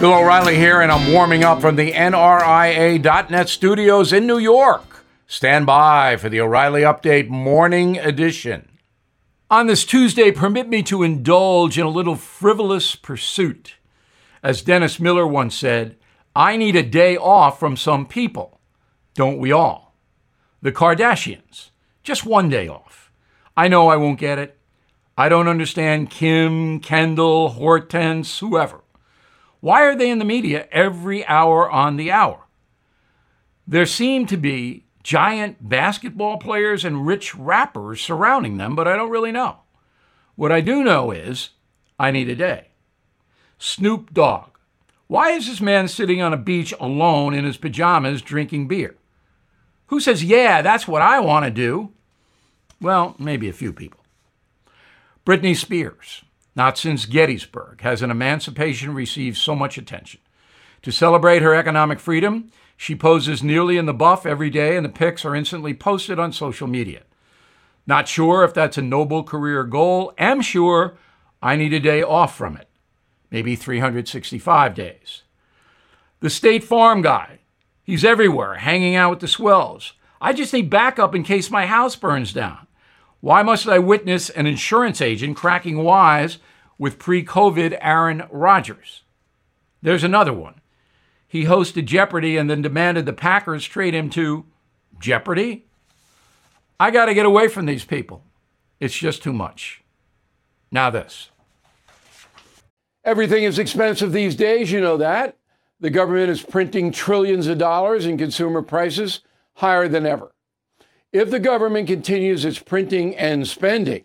Bill O'Reilly here, and I'm warming up from the NRIA.net studios in New York. Stand by for the O'Reilly Update Morning Edition. On this Tuesday, permit me to indulge in a little frivolous pursuit. As Dennis Miller once said, I need a day off from some people. Don't we all? The Kardashians. Just one day off. I know I won't get it. I don't understand Kim, Kendall, Hortense, whoever. Why are they in the media every hour on the hour? There seem to be giant basketball players and rich rappers surrounding them, but I don't really know. What I do know is I need a day. Snoop Dogg. Why is this man sitting on a beach alone in his pajamas drinking beer? Who says, yeah, that's what I want to do? Well, maybe a few people. Britney Spears not since Gettysburg has an emancipation received so much attention. To celebrate her economic freedom, she poses nearly in the buff every day, and the pics are instantly posted on social media. Not sure if that's a noble career goal. Am sure I need a day off from it, maybe 365 days. The State Farm guy, he's everywhere, hanging out with the swells. I just need backup in case my house burns down. Why must I witness an insurance agent cracking wise with pre COVID Aaron Rodgers? There's another one. He hosted Jeopardy and then demanded the Packers trade him to Jeopardy? I got to get away from these people. It's just too much. Now, this. Everything is expensive these days, you know that. The government is printing trillions of dollars and consumer prices higher than ever. If the government continues its printing and spending,